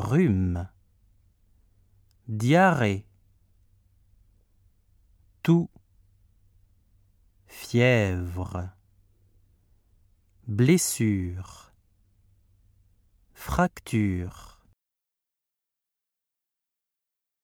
rhume, diarrhée, toux, fièvre, blessure, fracture.